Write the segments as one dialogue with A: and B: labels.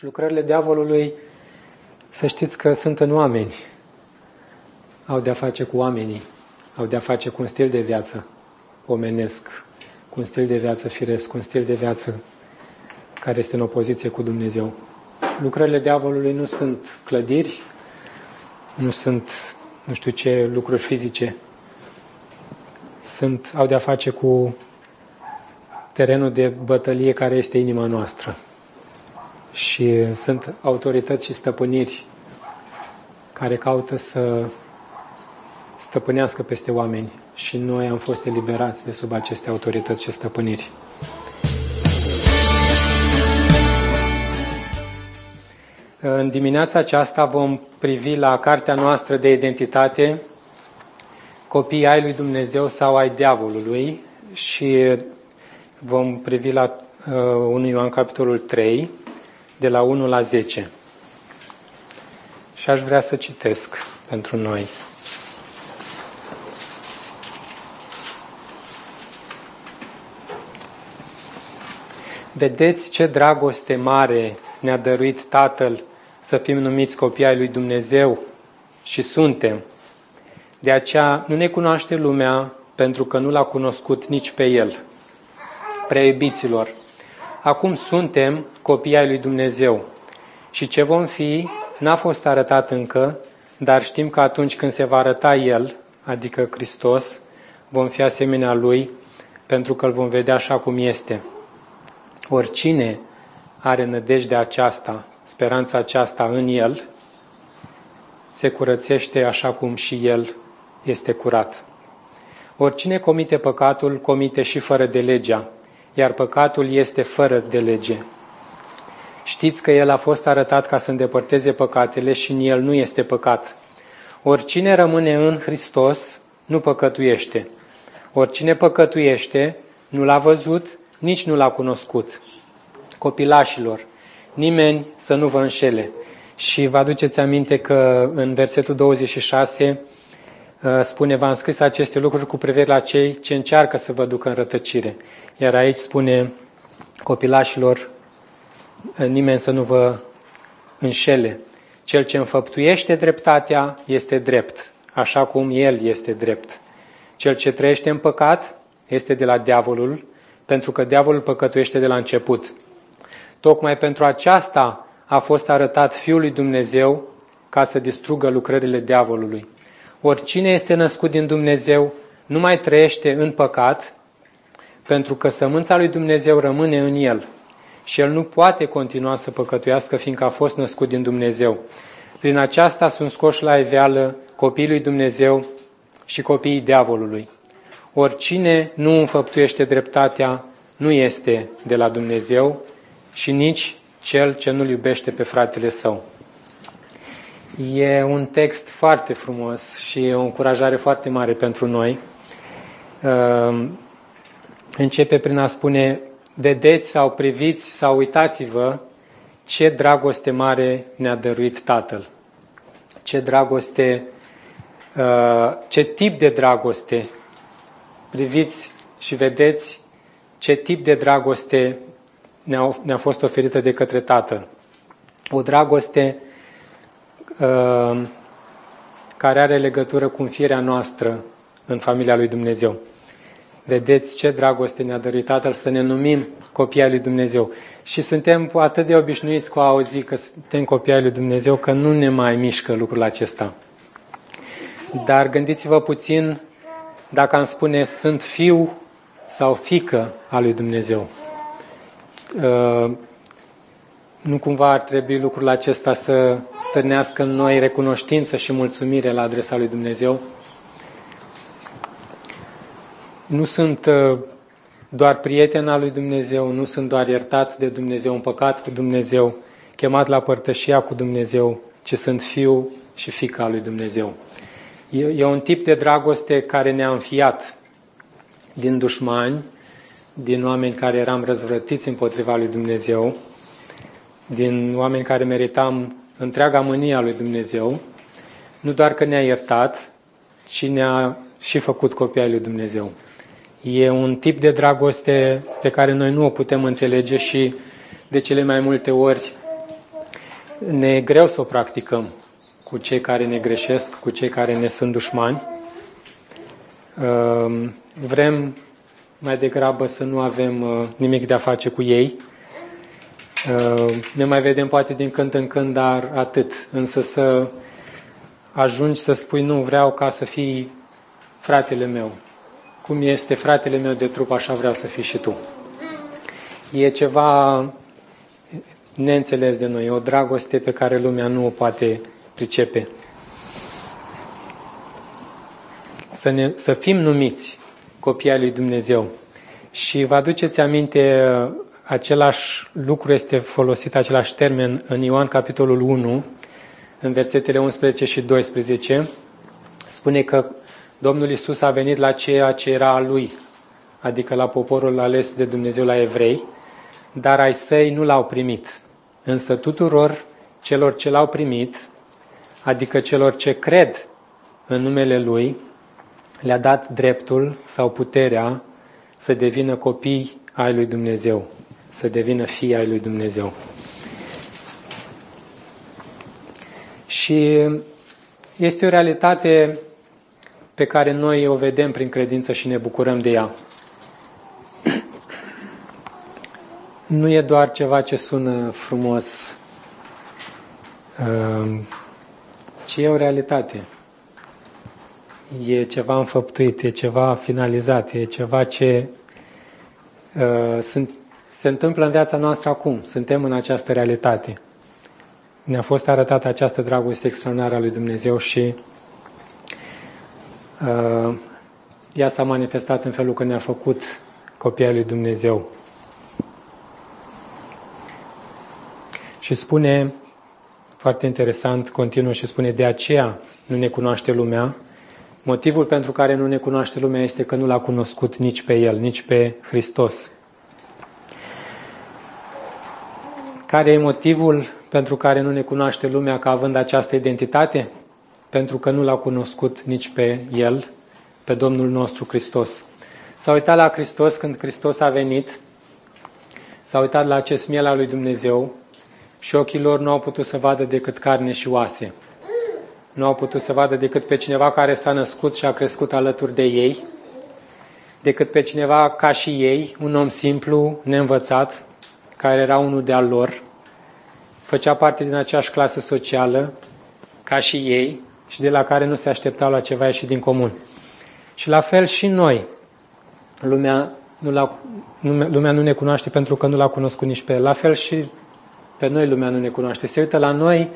A: Și lucrările diavolului, să știți că sunt în oameni. Au de-a face cu oamenii, au de-a face cu un stil de viață omenesc, cu un stil de viață firesc, cu un stil de viață care este în opoziție cu Dumnezeu. Lucrările diavolului nu sunt clădiri, nu sunt nu știu ce lucruri fizice, sunt, au de-a face cu terenul de bătălie care este inima noastră. Și sunt autorități și stăpâniri care caută să stăpânească peste oameni și noi am fost eliberați de sub aceste autorități și stăpâniri. În dimineața aceasta vom privi la cartea noastră de identitate copii ai lui Dumnezeu sau ai diavolului și vom privi la uh, 1 Ioan capitolul 3 de la 1 la 10. Și aș vrea să citesc pentru noi. Vedeți ce dragoste mare ne-a dăruit Tatăl să fim numiți copii ai lui Dumnezeu și suntem. De aceea nu ne cunoaște lumea pentru că nu l-a cunoscut nici pe El. Prea iubiților, acum suntem copii ai lui Dumnezeu și ce vom fi n-a fost arătat încă, dar știm că atunci când se va arăta El, adică Hristos, vom fi asemenea Lui pentru că îl vom vedea așa cum este. Oricine are nădejdea aceasta, speranța aceasta în El, se curățește așa cum și El este curat. Oricine comite păcatul, comite și fără de legea, iar păcatul este fără de lege. Știți că El a fost arătat ca să îndepărteze păcatele și în El nu este păcat. Oricine rămâne în Hristos nu păcătuiește. Oricine păcătuiește nu l-a văzut, nici nu l-a cunoscut. Copilașilor, nimeni să nu vă înșele. Și vă aduceți aminte că în versetul 26 uh, spune, v-am scris aceste lucruri cu privire la cei ce încearcă să vă ducă în rătăcire. Iar aici spune copilașilor, uh, nimeni să nu vă înșele. Cel ce înfăptuiește dreptatea este drept, așa cum el este drept. Cel ce trăiește în păcat este de la diavolul, pentru că diavolul păcătuiește de la început. Tocmai pentru aceasta a fost arătat Fiul lui Dumnezeu ca să distrugă lucrările diavolului. Oricine este născut din Dumnezeu nu mai trăiește în păcat, pentru că sămânța lui Dumnezeu rămâne în el și el nu poate continua să păcătuiască, fiindcă a fost născut din Dumnezeu. Prin aceasta sunt scoși la iveală copiii lui Dumnezeu și copiii diavolului. Oricine nu înfăptuiește dreptatea nu este de la Dumnezeu și nici cel ce nu-l iubește pe fratele său. E un text foarte frumos și e o încurajare foarte mare pentru noi. Ehm, începe prin a spune, vedeți sau priviți sau uitați-vă ce dragoste mare ne-a dăruit Tatăl. Ce dragoste, uh, ce tip de dragoste. Priviți și vedeți ce tip de dragoste ne-a, ne fost oferită de către Tatăl. O dragoste uh, care are legătură cu înfirea noastră în familia lui Dumnezeu. Vedeți ce dragoste ne-a dăruit Tatăl să ne numim copii ai lui Dumnezeu. Și suntem atât de obișnuiți cu a auzi că suntem copii ai lui Dumnezeu că nu ne mai mișcă lucrul acesta. Dar gândiți-vă puțin dacă am spune sunt fiu sau fică a lui Dumnezeu. Uh, nu cumva ar trebui lucrul acesta să stârnească în noi recunoștință și mulțumire la adresa lui Dumnezeu? Nu sunt uh, doar prieten al lui Dumnezeu, nu sunt doar iertat de Dumnezeu, împăcat cu Dumnezeu, chemat la părtășia cu Dumnezeu, ci sunt fiu și fica lui Dumnezeu. E, e un tip de dragoste care ne-a înfiat din dușmani, din oameni care eram răzvrătiți împotriva lui Dumnezeu, din oameni care meritam întreaga mânie a lui Dumnezeu, nu doar că ne-a iertat, ci ne-a și făcut copii ai lui Dumnezeu. E un tip de dragoste pe care noi nu o putem înțelege și de cele mai multe ori ne e greu să o practicăm cu cei care ne greșesc, cu cei care ne sunt dușmani. Ehm, vrem mai degrabă să nu avem uh, nimic de a face cu ei. Ehm, ne mai vedem poate din când în când, dar atât. Însă să ajungi să spui nu vreau ca să fii fratele meu. Cum este fratele meu de trup, așa vreau să fii și tu. E ceva neînțeles de noi, o dragoste pe care lumea nu o poate pricepe. Să, ne, să fim numiți copii ai lui Dumnezeu. Și vă aduceți aminte, același lucru este folosit, același termen în Ioan capitolul 1, în versetele 11 și 12. Spune că Domnul Isus a venit la ceea ce era a lui, adică la poporul ales de Dumnezeu la evrei, dar ai săi nu l-au primit. Însă tuturor celor ce l-au primit, adică celor ce cred în numele Lui, le-a dat dreptul sau puterea să devină copii ai lui Dumnezeu, să devină fii ai lui Dumnezeu. Și este o realitate pe care noi o vedem prin credință și ne bucurăm de ea. Nu e doar ceva ce sună frumos, um, ci e o realitate. E ceva înfăptuit, e ceva finalizat, e ceva ce uh, sunt, se întâmplă în viața noastră acum. Suntem în această realitate. Ne-a fost arătată această dragoste extraordinară a lui Dumnezeu și uh, ea s-a manifestat în felul că ne-a făcut copii lui Dumnezeu. Și spune, foarte interesant, continuă și spune, de aceea nu ne cunoaște lumea. Motivul pentru care nu ne cunoaște lumea este că nu l-a cunoscut nici pe El, nici pe Hristos. Care e motivul pentru care nu ne cunoaște lumea ca având această identitate? Pentru că nu l-a cunoscut nici pe El, pe Domnul nostru Hristos. S-a uitat la Hristos când Hristos a venit, s-a uitat la acest miel al lui Dumnezeu și ochii lor nu au putut să vadă decât carne și oase. Nu au putut să vadă decât pe cineva care s-a născut și a crescut alături de ei, decât pe cineva ca și ei, un om simplu, neînvățat, care era unul de-al lor, făcea parte din aceeași clasă socială ca și ei și de la care nu se așteptau la ceva ieșit din comun. Și la fel și noi. Lumea nu, lumea nu ne cunoaște pentru că nu l-a cunoscut nici pe el. La fel și pe noi lumea nu ne cunoaște. Se uită la noi,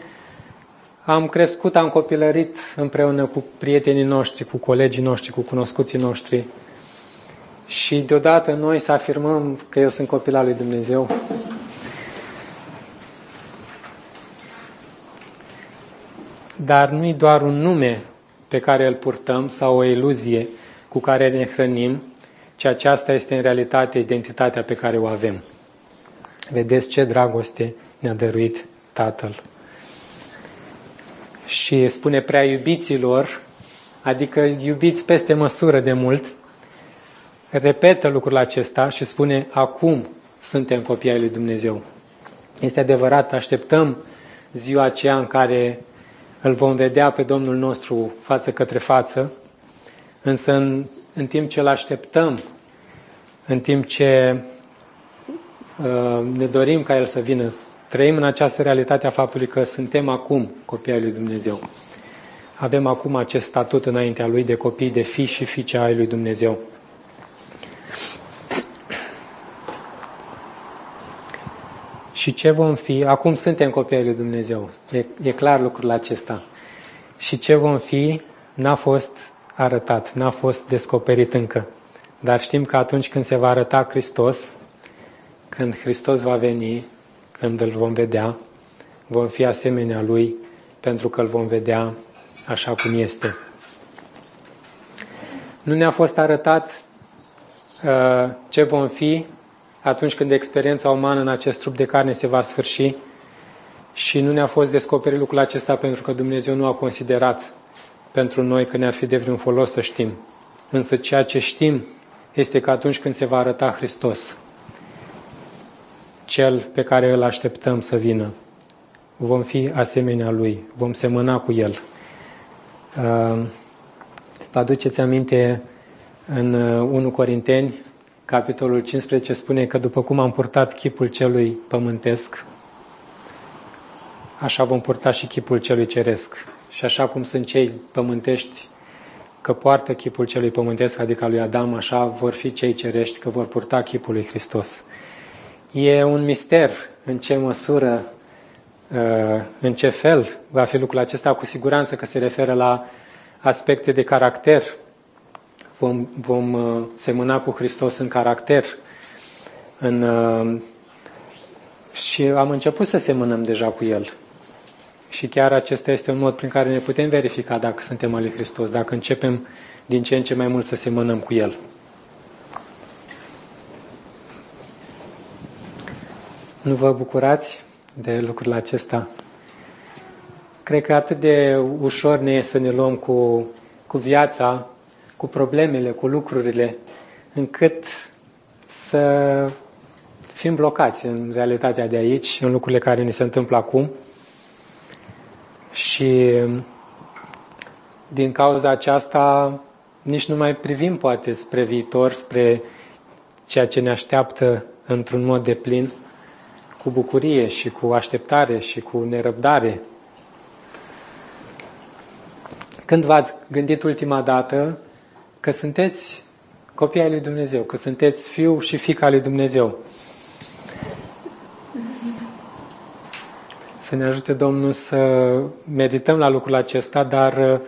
A: am crescut, am copilărit împreună cu prietenii noștri, cu colegii noștri, cu cunoscuții noștri. Și deodată noi să afirmăm că eu sunt copil al lui Dumnezeu. Dar nu e doar un nume pe care îl purtăm sau o iluzie cu care ne hrănim, ci aceasta este în realitate identitatea pe care o avem. Vedeți ce dragoste ne-a dăruit Tatăl. Și spune prea iubiților, adică iubiți peste măsură de mult, repetă lucrul acesta și spune acum suntem copii ai lui Dumnezeu. Este adevărat, așteptăm ziua aceea în care îl vom vedea pe Domnul nostru față către față, însă în, în timp ce îl așteptăm, în timp ce uh, ne dorim ca El să vină Trăim în această realitate a faptului că suntem acum copii ai lui Dumnezeu. Avem acum acest statut înaintea lui de copii, de fi și fiice ai lui Dumnezeu. Și ce vom fi? Acum suntem copii ai lui Dumnezeu. E, e clar lucrul acesta. Și ce vom fi n-a fost arătat, n-a fost descoperit încă. Dar știm că atunci când se va arăta Hristos, când Hristos va veni, când îl vom vedea, vom fi asemenea lui pentru că îl vom vedea așa cum este. Nu ne-a fost arătat uh, ce vom fi atunci când experiența umană în acest trup de carne se va sfârși și nu ne-a fost descoperit lucrul acesta pentru că Dumnezeu nu a considerat pentru noi că ne-ar fi de vreun folos să știm. Însă ceea ce știm este că atunci când se va arăta Hristos, cel pe care îl așteptăm să vină. vom fi asemenea Lui, vom semăna cu El. Uh, vă aduceți aminte în 1 Corinteni, capitolul 15, spune că după cum am purtat chipul celui pământesc, așa vom purta și chipul celui ceresc. Și așa cum sunt cei pământești că poartă chipul celui pământesc, adică lui Adam, așa vor fi cei cerești că vor purta chipul lui Hristos. E un mister în ce măsură, uh, în ce fel va fi lucrul acesta, cu siguranță că se referă la aspecte de caracter. Vom, vom uh, semăna cu Hristos în caracter. În, uh, și am început să semănăm deja cu El. Și chiar acesta este un mod prin care ne putem verifica dacă suntem al lui Hristos, dacă începem din ce în ce mai mult să semănăm cu El. Nu vă bucurați de lucrul acesta? Cred că atât de ușor ne e să ne luăm cu, cu viața, cu problemele, cu lucrurile, încât să fim blocați în realitatea de aici, în lucrurile care ne se întâmplă acum și din cauza aceasta nici nu mai privim poate spre viitor, spre ceea ce ne așteaptă într-un mod de plin, cu bucurie și cu așteptare și cu nerăbdare. Când v-ați gândit ultima dată că sunteți copii ai lui Dumnezeu, că sunteți fiu și fica lui Dumnezeu? Să ne ajute Domnul să medităm la lucrul acesta, dar uh,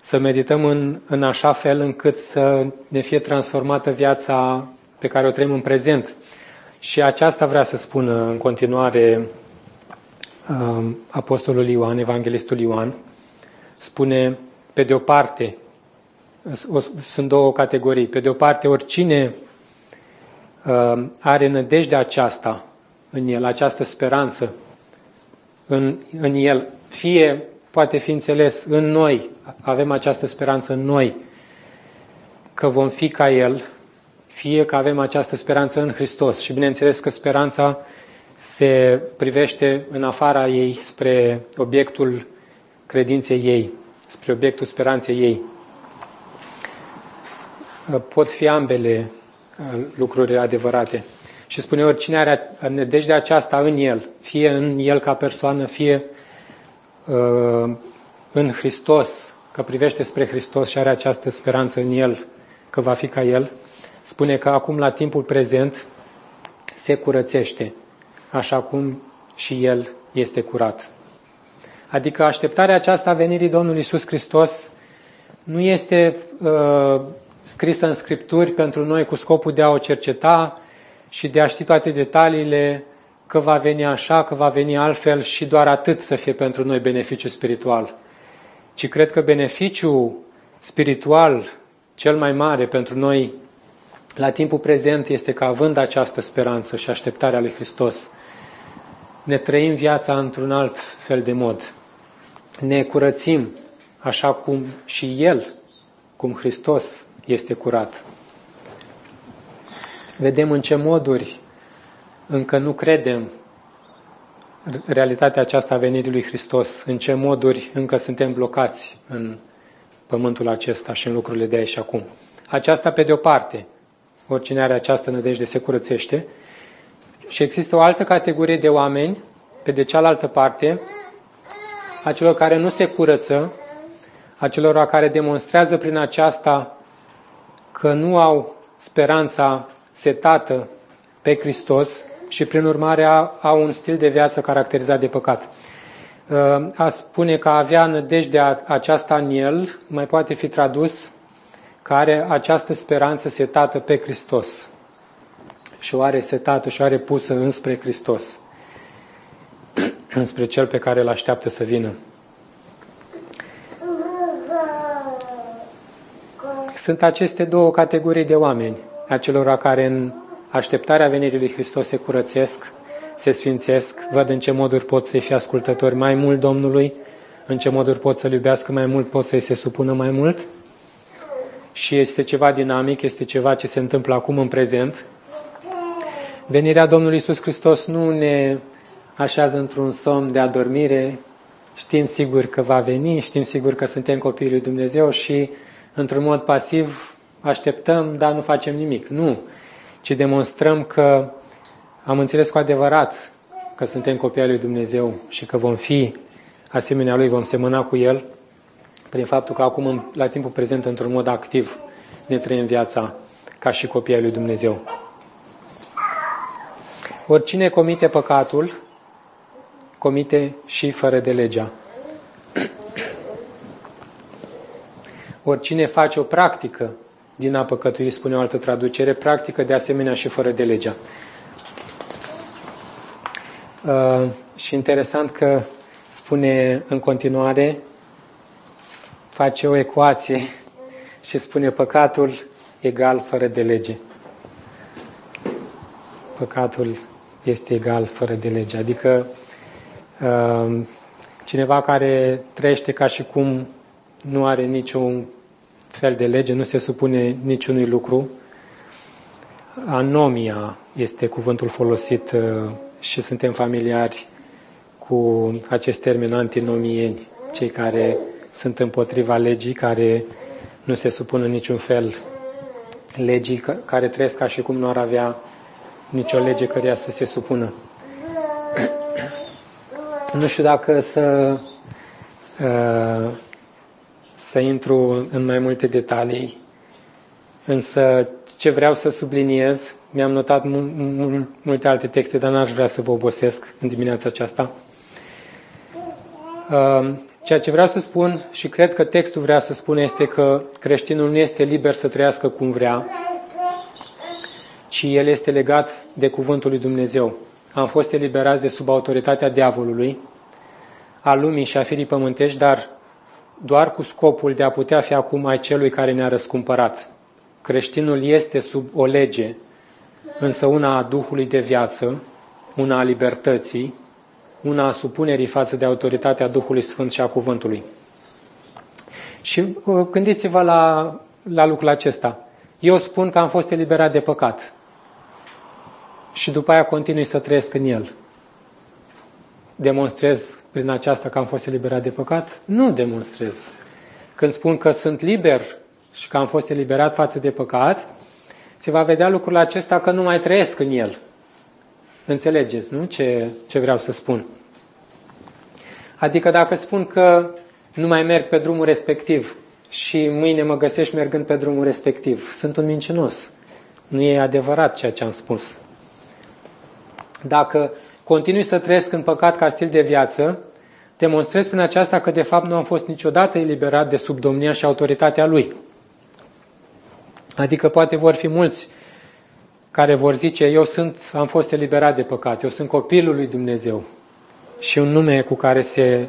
A: să medităm în, în așa fel încât să ne fie transformată viața pe care o trăim în prezent. Și aceasta vrea să spună în continuare um, Apostolul Ioan, Evanghelistul Ioan, spune, pe de o parte, sunt două categorii, pe de o parte, oricine um, are nădejdea aceasta în el, această speranță în, în El, fie poate fi înțeles în noi, avem această speranță în noi, că vom fi ca El, fie că avem această speranță în Hristos. Și bineînțeles că speranța se privește în afara ei spre obiectul credinței ei, spre obiectul speranței ei. Pot fi ambele uh, lucruri adevărate. Și spune oricine are nădejdea aceasta în el, fie în el ca persoană, fie uh, în Hristos, că privește spre Hristos și are această speranță în el, că va fi ca el, spune că acum la timpul prezent se curățește, așa cum și el este curat. Adică așteptarea aceasta a venirii Domnului Isus Hristos nu este uh, scrisă în Scripturi pentru noi cu scopul de a o cerceta, și de a ști toate detaliile, că va veni așa, că va veni altfel și doar atât să fie pentru noi beneficiu spiritual. Ci cred că beneficiul spiritual cel mai mare pentru noi la timpul prezent este că având această speranță și așteptarea lui Hristos, ne trăim viața într-un alt fel de mod. Ne curățim așa cum și El, cum Hristos, este curat. Vedem în ce moduri încă nu credem realitatea aceasta a venirii lui Hristos, în ce moduri încă suntem blocați în pământul acesta și în lucrurile de aici și acum. Aceasta pe de o parte, oricine are această nădejde se curățește, și există o altă categorie de oameni, pe de cealaltă parte, a celor care nu se curăță, a celor care demonstrează prin aceasta că nu au speranța setată pe Hristos și prin urmare au un stil de viață caracterizat de păcat. Uh, a spune că avea nădejdea aceasta în el mai poate fi tradus că are această speranță setată pe Hristos și o are setată și o are pusă înspre Hristos, înspre Cel pe care îl așteaptă să vină. Sunt aceste două categorii de oameni acelora care în așteptarea venirii lui Hristos se curățesc, se sfințesc, văd în ce moduri pot să-i fie ascultători mai mult Domnului, în ce moduri pot să-L iubească mai mult, pot să-i se supună mai mult. Și este ceva dinamic, este ceva ce se întâmplă acum în prezent. Venirea Domnului Isus Hristos nu ne așează într-un somn de adormire, știm sigur că va veni, știm sigur că suntem copiii lui Dumnezeu și într-un mod pasiv așteptăm, dar nu facem nimic. Nu, ci demonstrăm că am înțeles cu adevărat că suntem copii al lui Dumnezeu și că vom fi asemenea lui, vom semăna cu El prin faptul că acum, la timpul prezent, într-un mod activ, ne trăim viața ca și copii al lui Dumnezeu. Oricine comite păcatul, comite și fără de legea. Oricine face o practică din a păcătui, spune o altă traducere, practică de asemenea și fără de legea. Uh, și interesant că spune în continuare, face o ecuație și spune păcatul egal fără de lege. Păcatul este egal fără de lege. Adică uh, cineva care trăiește ca și cum nu are niciun fel de lege, nu se supune niciunui lucru. Anomia este cuvântul folosit uh, și suntem familiari cu acest termen antinomieni, cei care sunt împotriva legii, care nu se supun în niciun fel legii, care trăiesc ca și cum nu ar avea nicio lege căreia să se supună. nu știu dacă să, uh, să intru în mai multe detalii, însă ce vreau să subliniez, mi-am notat multe alte texte, dar n-aș vrea să vă obosesc în dimineața aceasta. Uh, ceea ce vreau să spun și cred că textul vrea să spună este că creștinul nu este liber să trăiască cum vrea, ci el este legat de cuvântul lui Dumnezeu. Am fost eliberați de sub autoritatea diavolului, a lumii și a firii pământești, dar doar cu scopul de a putea fi acum ai celui care ne-a răscumpărat. Creștinul este sub o lege, însă una a Duhului de viață, una a libertății, una a supunerii față de autoritatea Duhului Sfânt și a Cuvântului. Și uh, gândiți-vă la, la lucrul acesta. Eu spun că am fost eliberat de păcat și după aia continui să trăiesc în el. Demonstrez prin aceasta că am fost eliberat de păcat? Nu demonstrez. Când spun că sunt liber și că am fost eliberat față de păcat, se va vedea lucrul acesta că nu mai trăiesc în el. Înțelegeți, nu? Ce, ce vreau să spun. Adică dacă spun că nu mai merg pe drumul respectiv și mâine mă găsești mergând pe drumul respectiv, sunt un mincinos. Nu e adevărat ceea ce am spus. Dacă continui să trăiesc în păcat ca stil de viață, demonstrez prin aceasta că de fapt nu am fost niciodată eliberat de sub domnia și autoritatea lui. Adică poate vor fi mulți care vor zice, eu sunt, am fost eliberat de păcat, eu sunt copilul lui Dumnezeu. Și un nume cu care se,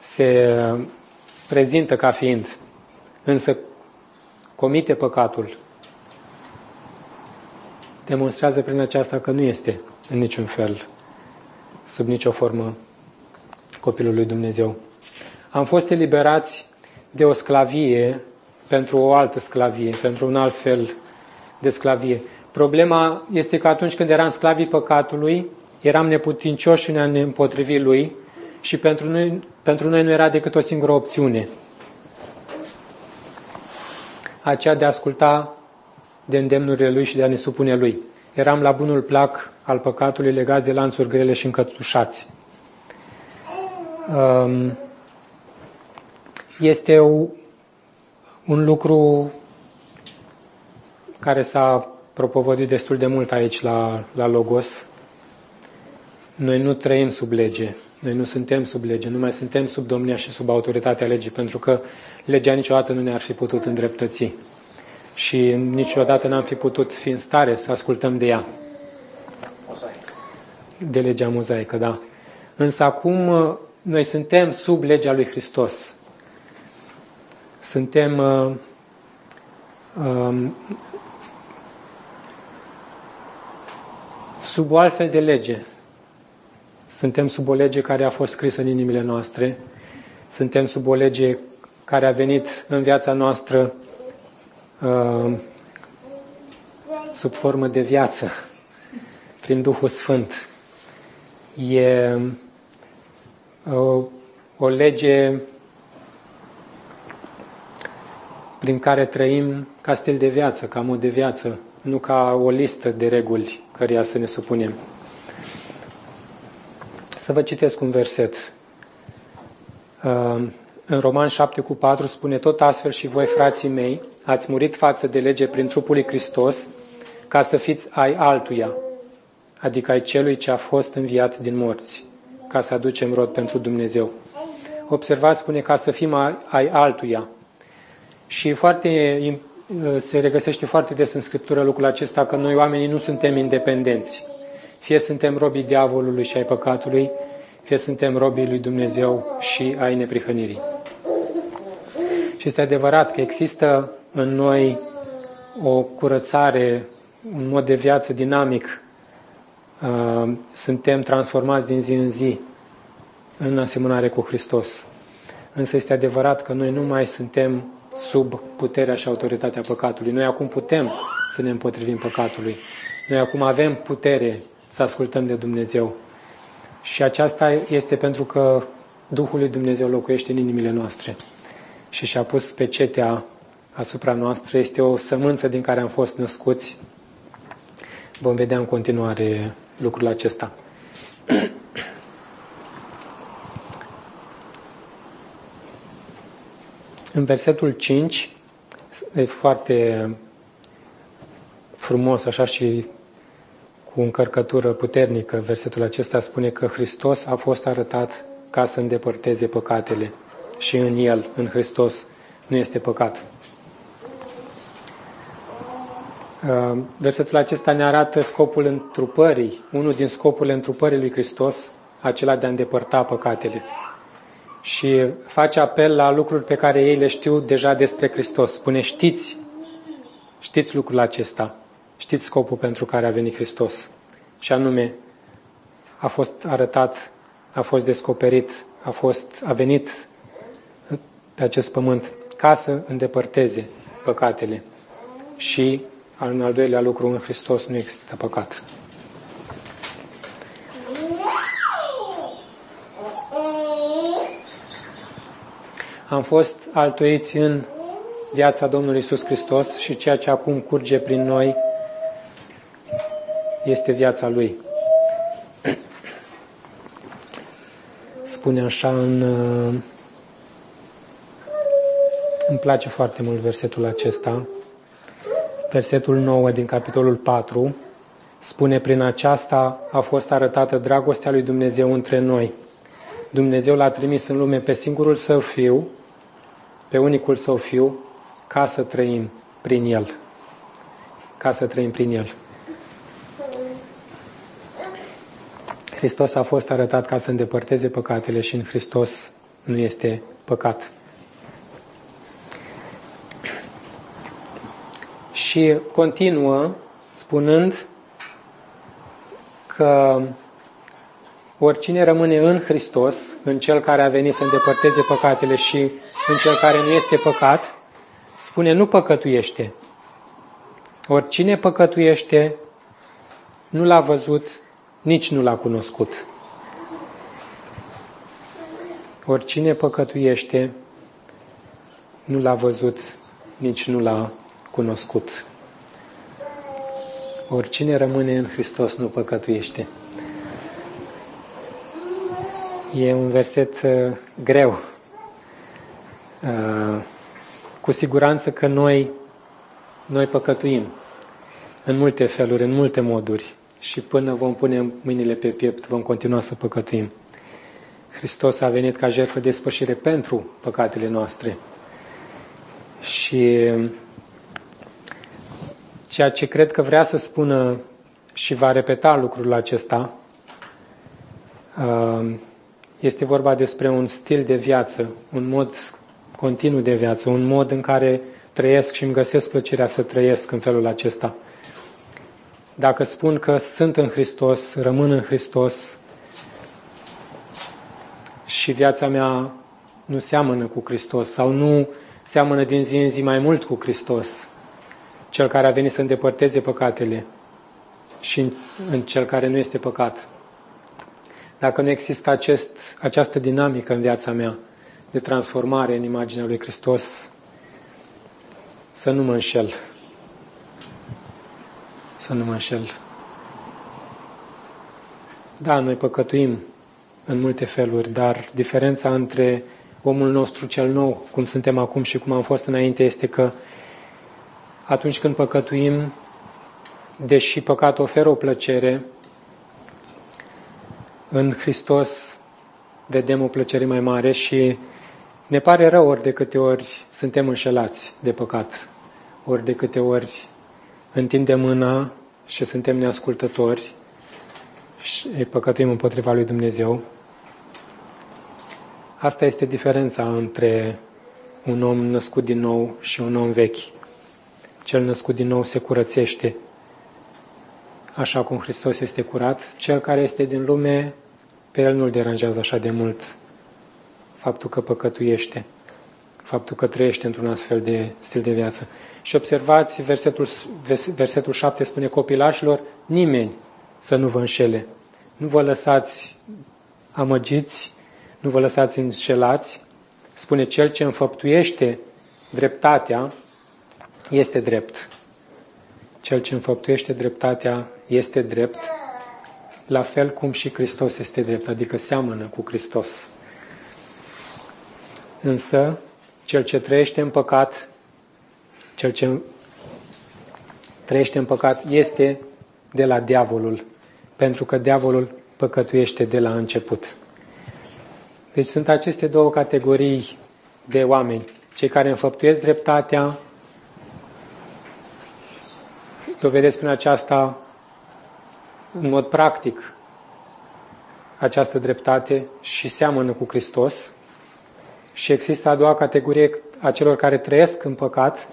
A: se prezintă ca fiind, însă comite păcatul, demonstrează prin aceasta că nu este în niciun fel, sub nicio formă, copilul lui Dumnezeu. Am fost eliberați de o sclavie pentru o altă sclavie, pentru un alt fel de sclavie. Problema este că atunci când eram sclavii păcatului, eram neputincioși în a ne împotrivi lui și pentru noi, pentru noi nu era decât o singură opțiune. Aceea de a asculta de îndemnurile lui și de a ne supune lui. Eram la bunul plac al păcatului legați de lanțuri grele și încătușați. Um, este un lucru care s-a propovăduit destul de mult aici la, la Logos. Noi nu trăim sub lege, noi nu suntem sub lege, nu mai suntem sub domnia și sub autoritatea legii, pentru că legea niciodată nu ne-ar fi putut îndreptăți și niciodată n-am fi putut fi în stare să ascultăm de ea. De legea mozaică, da. Însă acum noi suntem sub legea lui Hristos. Suntem uh, uh, sub o altfel de lege. Suntem sub o lege care a fost scrisă în inimile noastre. Suntem sub o lege care a venit în viața noastră uh, sub formă de viață, prin Duhul Sfânt. E o, o lege prin care trăim ca stil de viață, ca mod de viață, nu ca o listă de reguli căreia să ne supunem. Să vă citesc un verset. Uh, în Roman 7 cu 4 spune tot astfel și voi, frații mei, ați murit față de lege prin trupul lui Hristos, ca să fiți ai altuia, adică ai celui ce a fost înviat din morți, ca să aducem rod pentru Dumnezeu. Observați, spune, ca să fim ai altuia. Și foarte, se regăsește foarte des în Scriptură lucrul acesta că noi oamenii nu suntem independenți. Fie suntem robii diavolului și ai păcatului, fie suntem robii lui Dumnezeu și ai neprihănirii. Și este adevărat că există în noi o curățare, un mod de viață dinamic. Uh, suntem transformați din zi în zi în asemănare cu Hristos. Însă este adevărat că noi nu mai suntem sub puterea și autoritatea păcatului. Noi acum putem să ne împotrivim păcatului. Noi acum avem putere să ascultăm de Dumnezeu. Și aceasta este pentru că Duhul lui Dumnezeu locuiește în inimile noastre și și-a pus pe cetea asupra noastră. Este o sămânță din care am fost născuți. Vom vedea în continuare lucrul acesta. În versetul 5, e foarte frumos, așa și cu încărcătură puternică, versetul acesta spune că Hristos a fost arătat ca să îndepărteze păcatele și în El, în Hristos, nu este păcat. Uh, versetul acesta ne arată scopul întrupării, unul din scopurile întrupării lui Hristos, acela de a îndepărta păcatele. Și face apel la lucruri pe care ei le știu deja despre Hristos. Spune, știți, știți lucrul acesta, știți scopul pentru care a venit Hristos. Și anume, a fost arătat, a fost descoperit, a, fost, a venit pe acest pământ ca să îndepărteze păcatele. Și al, al doilea lucru, în Hristos nu există păcat. Am fost altuiți în viața Domnului Isus Hristos și ceea ce acum curge prin noi este viața Lui. Spune așa în îmi place foarte mult versetul acesta. Versetul 9 din capitolul 4 spune, prin aceasta a fost arătată dragostea lui Dumnezeu între noi. Dumnezeu l-a trimis în lume pe singurul său fiu, pe unicul său fiu, ca să trăim prin el. Ca să trăim prin el. Hristos a fost arătat ca să îndepărteze păcatele și în Hristos nu este păcat. Și continuă spunând că oricine rămâne în Hristos, în Cel care a venit să îndepărteze păcatele și în Cel care nu este păcat, spune nu păcătuiește. Oricine păcătuiește, nu l-a văzut, nici nu l-a cunoscut. Oricine păcătuiește, nu l-a văzut, nici nu l-a cunoscut. Oricine rămâne în Hristos nu păcătuiește. E un verset uh, greu. Uh, cu siguranță că noi, noi păcătuim în multe feluri, în multe moduri și până vom pune mâinile pe piept, vom continua să păcătuim. Hristos a venit ca jertfă de spășire pentru păcatele noastre. Și Ceea ce cred că vrea să spună și va repeta lucrul acesta uh, este vorba despre un stil de viață, un mod continuu de viață, un mod în care trăiesc și îmi găsesc plăcerea să trăiesc în felul acesta. Dacă spun că sunt în Hristos, rămân în Hristos și viața mea nu seamănă cu Hristos sau nu seamănă din zi în zi mai mult cu Hristos, cel care a venit să îndepărteze păcatele și în, în cel care nu este păcat. dacă nu există acest, această dinamică în viața mea de transformare în imaginea lui Hristos, să nu mă înșel. Să nu mă înșel. Da, noi păcătuim în multe feluri, dar diferența între omul nostru cel nou, cum suntem acum și cum am fost înainte, este că atunci când păcătuim, deși păcatul oferă o plăcere, în Hristos vedem o plăcere mai mare și ne pare rău ori de câte ori suntem înșelați de păcat, ori de câte ori întindem mâna și suntem neascultători și păcătuim împotriva lui Dumnezeu. Asta este diferența între un om născut din nou și un om vechi. Cel născut din nou se curățește, așa cum Hristos este curat. Cel care este din lume, pe el nu-l deranjează așa de mult faptul că păcătuiește, faptul că trăiește într-un astfel de stil de viață. Și observați, versetul, versetul 7 spune copilașilor, nimeni să nu vă înșele. Nu vă lăsați amăgiți, nu vă lăsați înșelați. Spune, cel ce înfăptuiește dreptatea este drept. Cel ce înfăptuiește dreptatea este drept, la fel cum și Hristos este drept, adică seamănă cu Hristos. Însă, cel ce trăiește în păcat, cel ce trăiește în păcat este de la diavolul, pentru că diavolul păcătuiește de la început. Deci sunt aceste două categorii de oameni. Cei care înfăptuiesc dreptatea, dovedesc prin aceasta în mod practic această dreptate și seamănă cu Hristos. Și există a doua categorie a celor care trăiesc în păcat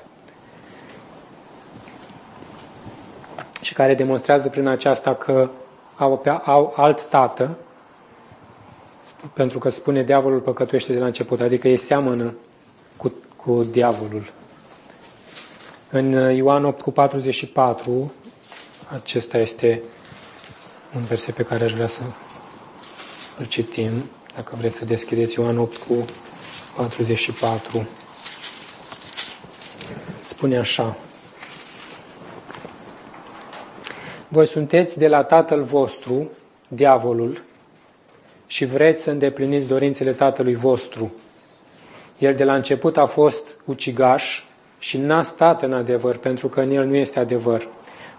A: și care demonstrează prin aceasta că au, au alt tată, pentru că spune diavolul păcătuiește de la început, adică ei seamănă cu, cu diavolul. În Ioan 8 cu 44, acesta este un verset pe care aș vrea să îl citim, dacă vreți să deschideți Ioan 8 cu 44. Spune așa. Voi sunteți de la tatăl vostru, diavolul, și vreți să îndepliniți dorințele tatălui vostru. El de la început a fost ucigaș și n-a stat în adevăr, pentru că în el nu este adevăr.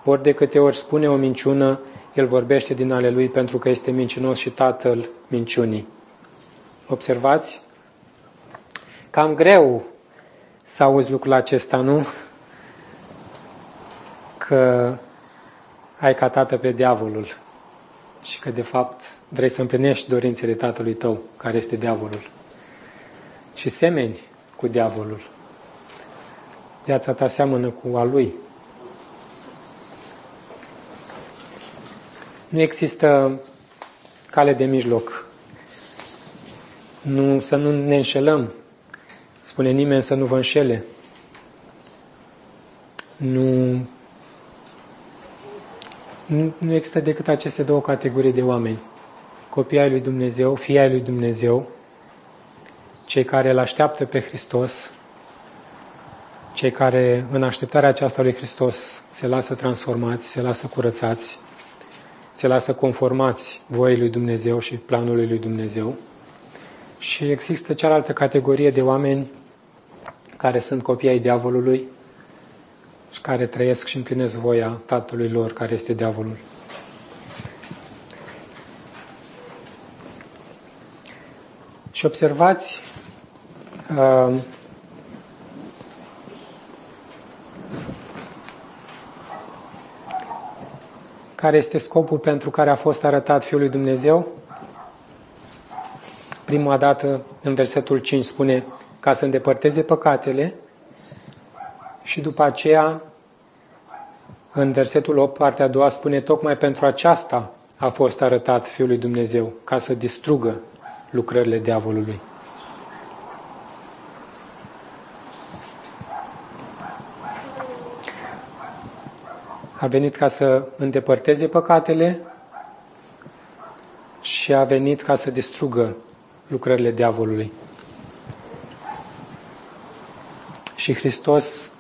A: Ori de câte ori spune o minciună, el vorbește din ale lui pentru că este mincinos și tatăl minciunii. Observați? Cam greu să auzi lucrul acesta, nu? Că ai ca tată pe diavolul și că de fapt vrei să împlinești dorințele tatălui tău, care este diavolul. Și semeni cu diavolul. Viața ta seamănă cu a lui. Nu există cale de mijloc. Nu, să nu ne înșelăm. Spune nimeni să nu vă înșele. Nu, nu, nu există decât aceste două categorii de oameni. Copii ai lui Dumnezeu, fii ai lui Dumnezeu, cei care îl așteaptă pe Hristos, cei care în așteptarea aceasta lui Hristos se lasă transformați, se lasă curățați, se lasă conformați voii lui Dumnezeu și planului lui Dumnezeu. Și există cealaltă categorie de oameni care sunt copii ai diavolului și care trăiesc și împlinesc voia tatălui lor, care este diavolul. Și observați uh, care este scopul pentru care a fost arătat Fiul lui Dumnezeu? Prima dată, în versetul 5, spune ca să îndepărteze păcatele și după aceea, în versetul 8, partea a doua, spune tocmai pentru aceasta a fost arătat Fiul lui Dumnezeu, ca să distrugă lucrările diavolului. A venit ca să îndepărteze păcatele și a venit ca să distrugă lucrările diavolului. Și Hristos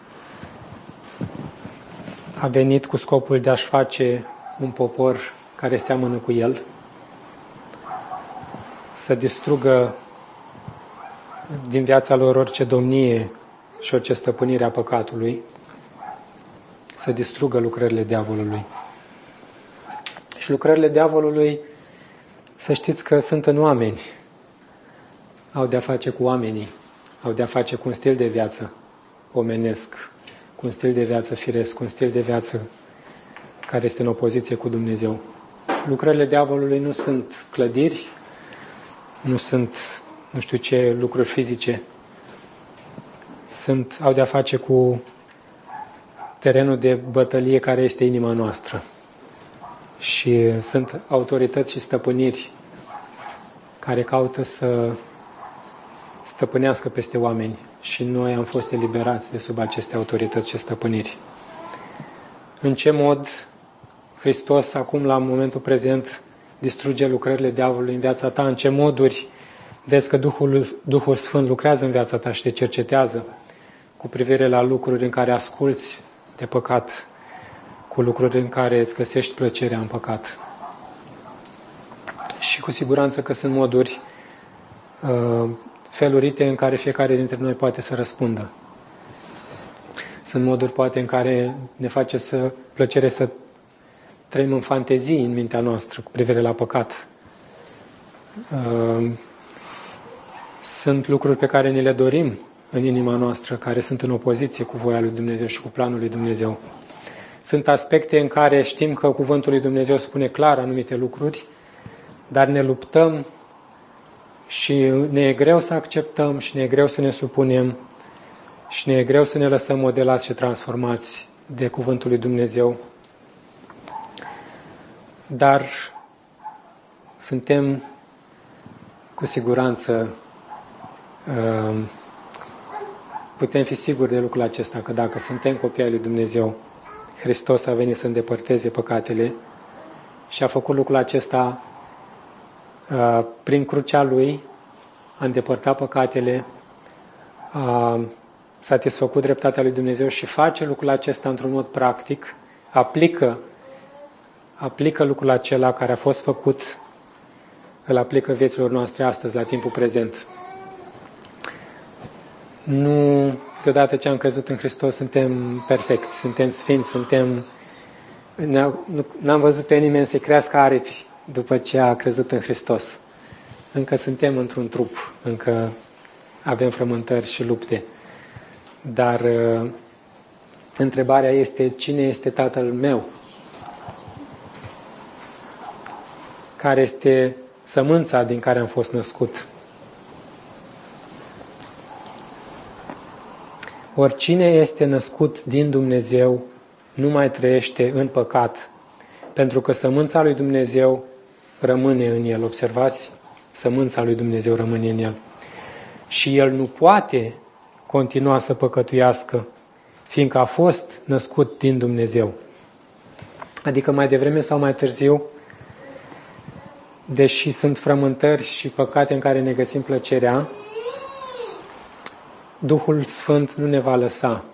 A: a venit cu scopul de a-și face un popor care seamănă cu El, să distrugă din viața lor orice domnie și orice stăpânire a păcatului, să distrugă lucrările diavolului. Și lucrările diavolului, să știți că sunt în oameni. Au de-a face cu oamenii, au de-a face cu un stil de viață omenesc, cu un stil de viață firesc, cu un stil de viață care este în opoziție cu Dumnezeu. Lucrările diavolului nu sunt clădiri, nu sunt nu știu ce lucruri fizice, sunt, au de-a face cu terenul de bătălie care este inima noastră. Și sunt autorități și stăpâniri care caută să stăpânească peste oameni și noi am fost eliberați de sub aceste autorități și stăpâniri. În ce mod Hristos acum, la momentul prezent, distruge lucrările diavolului în viața ta? În ce moduri vezi că Duhul, Duhul Sfânt lucrează în viața ta și te cercetează cu privire la lucruri în care asculți de păcat, cu lucruri în care îți găsești plăcerea în păcat. Și cu siguranță că sunt moduri uh, felurite în care fiecare dintre noi poate să răspundă. Sunt moduri poate în care ne face să plăcere să trăim în fantezii în mintea noastră cu privire la păcat. Uh, sunt lucruri pe care ni le dorim în inima noastră, care sunt în opoziție cu voia lui Dumnezeu și cu planul lui Dumnezeu. Sunt aspecte în care știm că Cuvântul lui Dumnezeu spune clar anumite lucruri, dar ne luptăm și ne e greu să acceptăm și ne e greu să ne supunem și ne e greu să ne lăsăm modelați și transformați de Cuvântul lui Dumnezeu. Dar suntem cu siguranță Ehm, putem fi siguri de lucrul acesta, că dacă suntem copii ai lui Dumnezeu, Hristos a venit să îndepărteze păcatele și a făcut lucrul acesta uh, prin crucea Lui, a îndepărtat păcatele, a satisfăcut dreptatea lui Dumnezeu și face lucrul acesta într-un mod practic, aplică, aplică lucrul acela care a fost făcut, îl aplică vieților noastre astăzi, la timpul prezent. Nu, deodată ce am crezut în Hristos, suntem perfecți, suntem sfinți, suntem... N-am văzut pe nimeni să crească aripi după ce a crezut în Hristos. Încă suntem într-un trup, încă avem frământări și lupte. Dar uh, întrebarea este, cine este Tatăl meu? Care este sămânța din care am fost născut? Oricine este născut din Dumnezeu nu mai trăiește în păcat, pentru că sămânța lui Dumnezeu rămâne în el. Observați? Sămânța lui Dumnezeu rămâne în el. Și el nu poate continua să păcătuiască, fiindcă a fost născut din Dumnezeu. Adică mai devreme sau mai târziu, deși sunt frământări și păcate în care ne găsim plăcerea, Duhul Sfânt nu ne va lăsa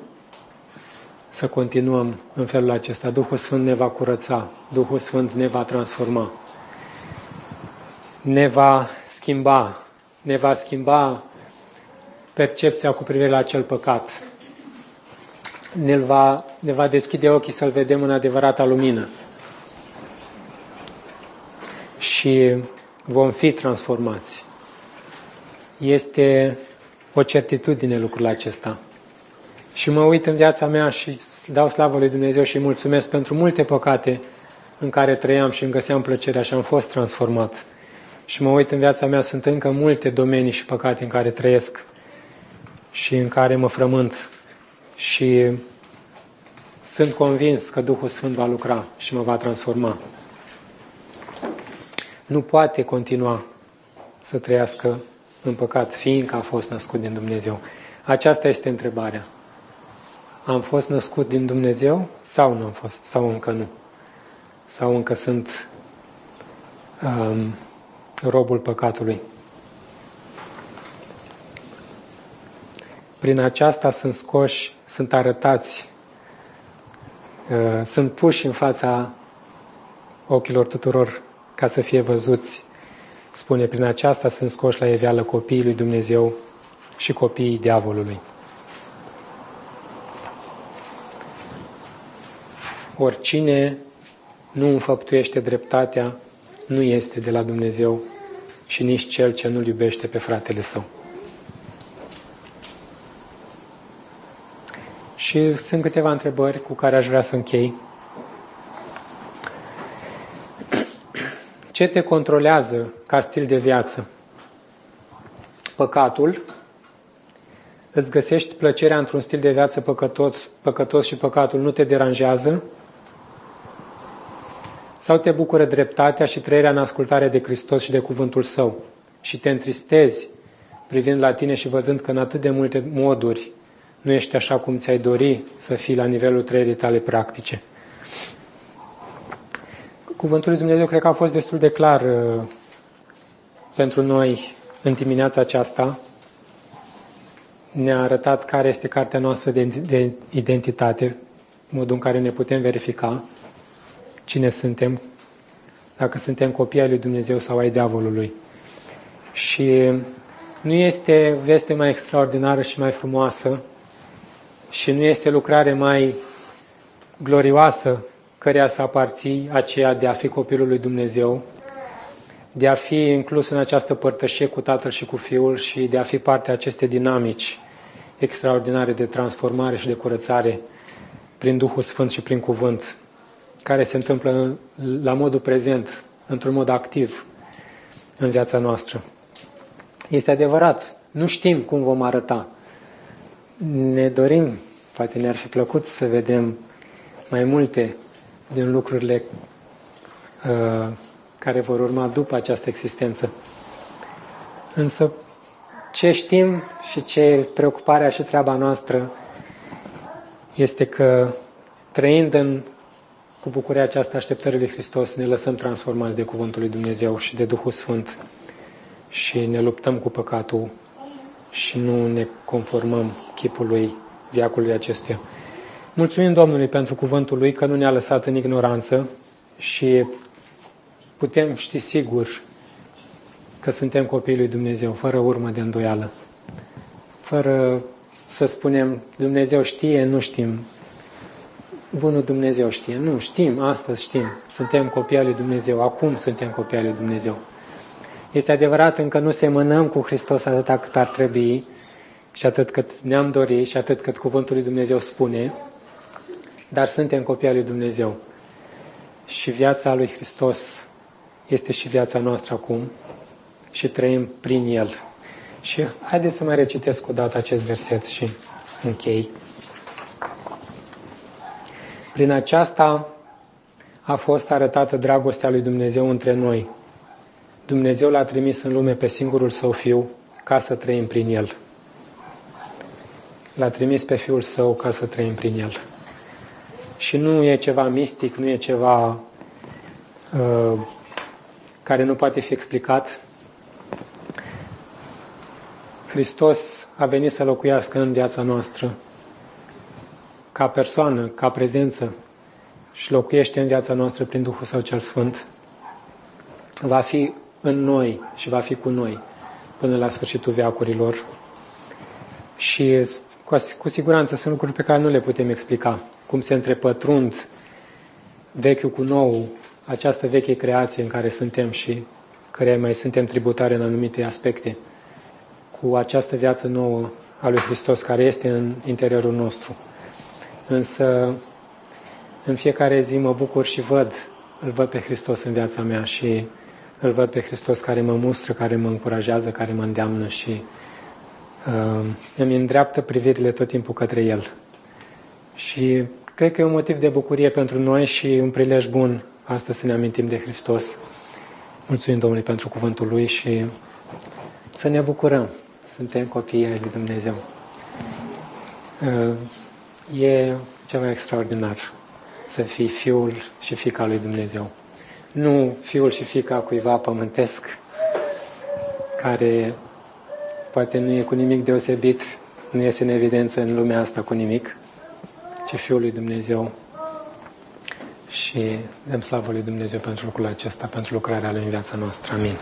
A: să continuăm în felul acesta. Duhul Sfânt ne va curăța, Duhul Sfânt ne va transforma, ne va schimba, ne va schimba percepția cu privire la acel păcat. Ne va, ne va deschide ochii să-L vedem în adevărata lumină. Și vom fi transformați. Este o certitudine lucrul acesta. Și mă uit în viața mea și dau slavă lui Dumnezeu și mulțumesc pentru multe păcate în care trăiam și îmi găseam plăcerea și am fost transformat. Și mă uit în viața mea, sunt încă multe domenii și păcate în care trăiesc și în care mă frământ. Și sunt convins că Duhul Sfânt va lucra și mă va transforma. Nu poate continua să trăiască în păcat, fiindcă a fost născut din Dumnezeu? Aceasta este întrebarea. Am fost născut din Dumnezeu sau nu am fost? Sau încă nu? Sau încă sunt um, robul păcatului. Prin aceasta sunt scoși, sunt arătați, uh, sunt puși în fața ochilor tuturor ca să fie văzuți. Spune, prin aceasta sunt scoși la eveală copiii lui Dumnezeu și copiii diavolului. Oricine nu înfăptuiește dreptatea, nu este de la Dumnezeu și nici cel ce nu-l iubește pe fratele său. Și sunt câteva întrebări cu care aș vrea să închei. Ce te controlează ca stil de viață? Păcatul? Îți găsești plăcerea într-un stil de viață păcătos, păcătos și păcatul nu te deranjează? Sau te bucură dreptatea și trăirea în ascultare de Hristos și de cuvântul Său și te întristezi privind la tine și văzând că în atât de multe moduri nu ești așa cum ți-ai dori să fii la nivelul trăirii tale practice. Cuvântul lui Dumnezeu cred că a fost destul de clar uh, pentru noi în dimineața aceasta. Ne-a arătat care este cartea noastră de, de identitate, modul în care ne putem verifica cine suntem, dacă suntem copii ai lui Dumnezeu sau ai diavolului. Și nu este veste mai extraordinară și mai frumoasă și nu este lucrare mai glorioasă căreia să aparții, aceea de a fi copilul lui Dumnezeu, de a fi inclus în această părtășie cu Tatăl și cu Fiul și de a fi parte a acestei dinamici extraordinare de transformare și de curățare prin Duhul Sfânt și prin cuvânt, care se întâmplă la modul prezent, într-un mod activ în viața noastră. Este adevărat, nu știm cum vom arăta. Ne dorim, poate ne-ar fi plăcut să vedem mai multe din lucrurile uh, care vor urma după această existență. Însă ce știm și ce preocuparea și treaba noastră este că trăind în, cu bucuria aceasta așteptării lui Hristos, ne lăsăm transformați de Cuvântul lui Dumnezeu și de Duhul Sfânt și ne luptăm cu păcatul și nu ne conformăm chipului viacului acestuia. Mulțumim Domnului pentru cuvântul Lui că nu ne-a lăsat în ignoranță și putem ști sigur că suntem copiii lui Dumnezeu, fără urmă de îndoială. Fără să spunem, Dumnezeu știe, nu știm. Bunul Dumnezeu știe. Nu, știm, astăzi știm. Suntem copii al lui Dumnezeu, acum suntem copii al lui Dumnezeu. Este adevărat, încă nu semănăm cu Hristos atât cât ar trebui și atât cât ne-am dorit și atât cât Cuvântul lui Dumnezeu spune, dar suntem copii al lui Dumnezeu. Și viața lui Hristos este și viața noastră acum și trăim prin El. Și haideți să mai recitesc o dată acest verset și închei. Prin aceasta a fost arătată dragostea lui Dumnezeu între noi. Dumnezeu l-a trimis în lume pe singurul său fiu ca să trăim prin el. L-a trimis pe fiul său ca să trăim prin el și nu e ceva mistic, nu e ceva uh, care nu poate fi explicat. Hristos a venit să locuiască în viața noastră ca persoană, ca prezență și locuiește în viața noastră prin Duhul Său cel Sfânt. Va fi în noi și va fi cu noi până la sfârșitul veacurilor. Și cu, cu siguranță sunt lucruri pe care nu le putem explica cum se întrepătrund vechiul cu nou, această veche creație în care suntem și care mai suntem tributare în anumite aspecte, cu această viață nouă a lui Hristos care este în interiorul nostru. Însă, în fiecare zi mă bucur și văd, îl văd pe Hristos în viața mea și îl văd pe Hristos care mă mustră, care mă încurajează, care mă îndeamnă și uh, îmi îndreaptă privirile tot timpul către El. Și Cred că e un motiv de bucurie pentru noi și un prilej bun astăzi să ne amintim de Hristos. Mulțumim Domnului pentru cuvântul Lui și să ne bucurăm. Suntem copii ai Lui Dumnezeu. E ceva extraordinar să fii fiul și fica lui Dumnezeu. Nu fiul și fica cuiva pământesc, care poate nu e cu nimic deosebit, nu iese în evidență în lumea asta cu nimic, ci Fiul lui Dumnezeu. Și dăm slavă lui Dumnezeu pentru lucrul acesta, pentru lucrarea lui în viața noastră. Amin.